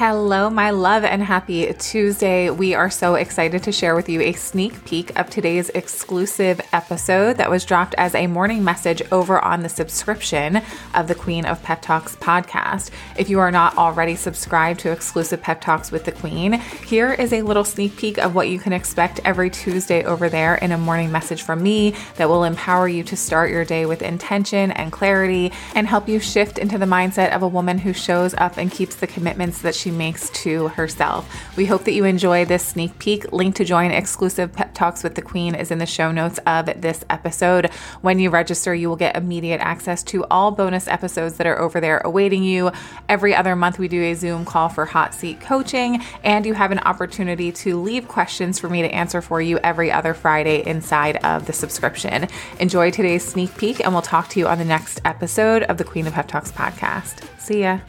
Hello, my love, and happy Tuesday. We are so excited to share with you a sneak peek of today's exclusive episode that was dropped as a morning message over on the subscription of the Queen of Pep Talks podcast. If you are not already subscribed to exclusive Pep Talks with the Queen, here is a little sneak peek of what you can expect every Tuesday over there in a morning message from me that will empower you to start your day with intention and clarity and help you shift into the mindset of a woman who shows up and keeps the commitments that she makes to herself. We hope that you enjoy this sneak peek. Link to join exclusive Pep Talks with the Queen is in the show notes of this episode. When you register, you will get immediate access to all bonus episodes that are over there awaiting you. Every other month, we do a Zoom call for hot seat coaching, and you have an opportunity to leave questions for me to answer for you every other Friday inside of the subscription. Enjoy today's sneak peek, and we'll talk to you on the next episode of the Queen of Pep Talks podcast. See ya.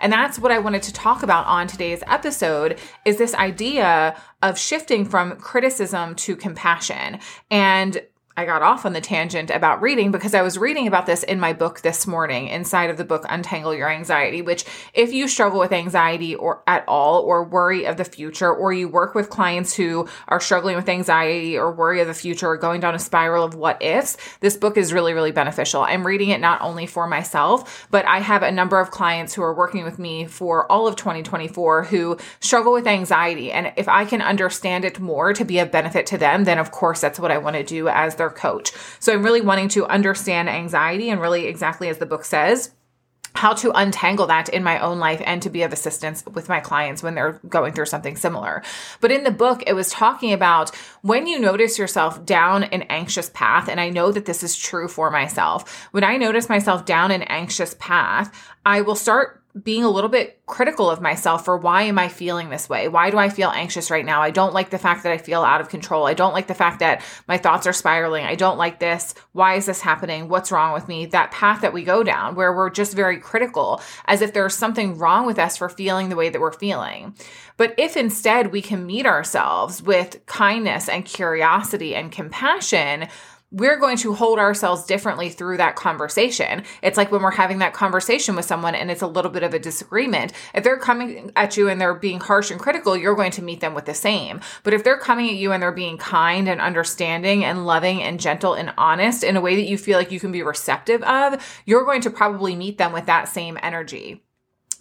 And that's what I wanted to talk about on today's episode is this idea of shifting from criticism to compassion. And I got off on the tangent about reading because I was reading about this in my book this morning inside of the book Untangle Your Anxiety, which if you struggle with anxiety or at all or worry of the future or you work with clients who are struggling with anxiety or worry of the future or going down a spiral of what ifs, this book is really really beneficial. I'm reading it not only for myself, but I have a number of clients who are working with me for all of 2024 who struggle with anxiety and if I can understand it more to be of benefit to them, then of course that's what I want to do as their coach. So I'm really wanting to understand anxiety and really exactly as the book says, how to untangle that in my own life and to be of assistance with my clients when they're going through something similar. But in the book, it was talking about when you notice yourself down an anxious path, and I know that this is true for myself. When I notice myself down an anxious path, I will start being a little bit critical of myself for why am I feeling this way? Why do I feel anxious right now? I don't like the fact that I feel out of control. I don't like the fact that my thoughts are spiraling. I don't like this. Why is this happening? What's wrong with me? That path that we go down where we're just very critical as if there's something wrong with us for feeling the way that we're feeling. But if instead we can meet ourselves with kindness and curiosity and compassion, we're going to hold ourselves differently through that conversation. It's like when we're having that conversation with someone and it's a little bit of a disagreement. If they're coming at you and they're being harsh and critical, you're going to meet them with the same. But if they're coming at you and they're being kind and understanding and loving and gentle and honest in a way that you feel like you can be receptive of, you're going to probably meet them with that same energy.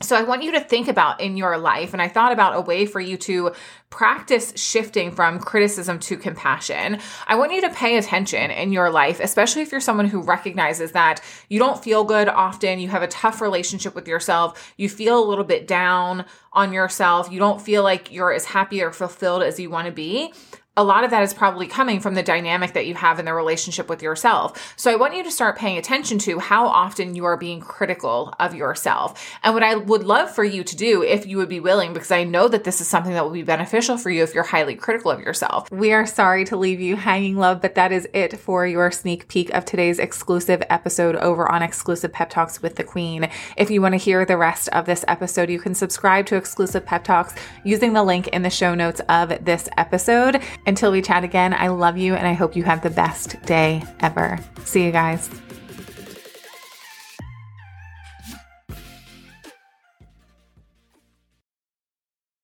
So I want you to think about in your life, and I thought about a way for you to practice shifting from criticism to compassion. I want you to pay attention in your life, especially if you're someone who recognizes that you don't feel good often, you have a tough relationship with yourself, you feel a little bit down on yourself, you don't feel like you're as happy or fulfilled as you want to be a lot of that is probably coming from the dynamic that you have in the relationship with yourself. So I want you to start paying attention to how often you are being critical of yourself. And what I would love for you to do, if you would be willing, because I know that this is something that will be beneficial for you if you're highly critical of yourself. We are sorry to leave you hanging, love, but that is it for your sneak peek of today's exclusive episode over on Exclusive Pep Talks with the Queen. If you want to hear the rest of this episode, you can subscribe to Exclusive Pep Talks using the link in the show notes of this episode. Until we chat again, I love you and I hope you have the best day ever. See you guys.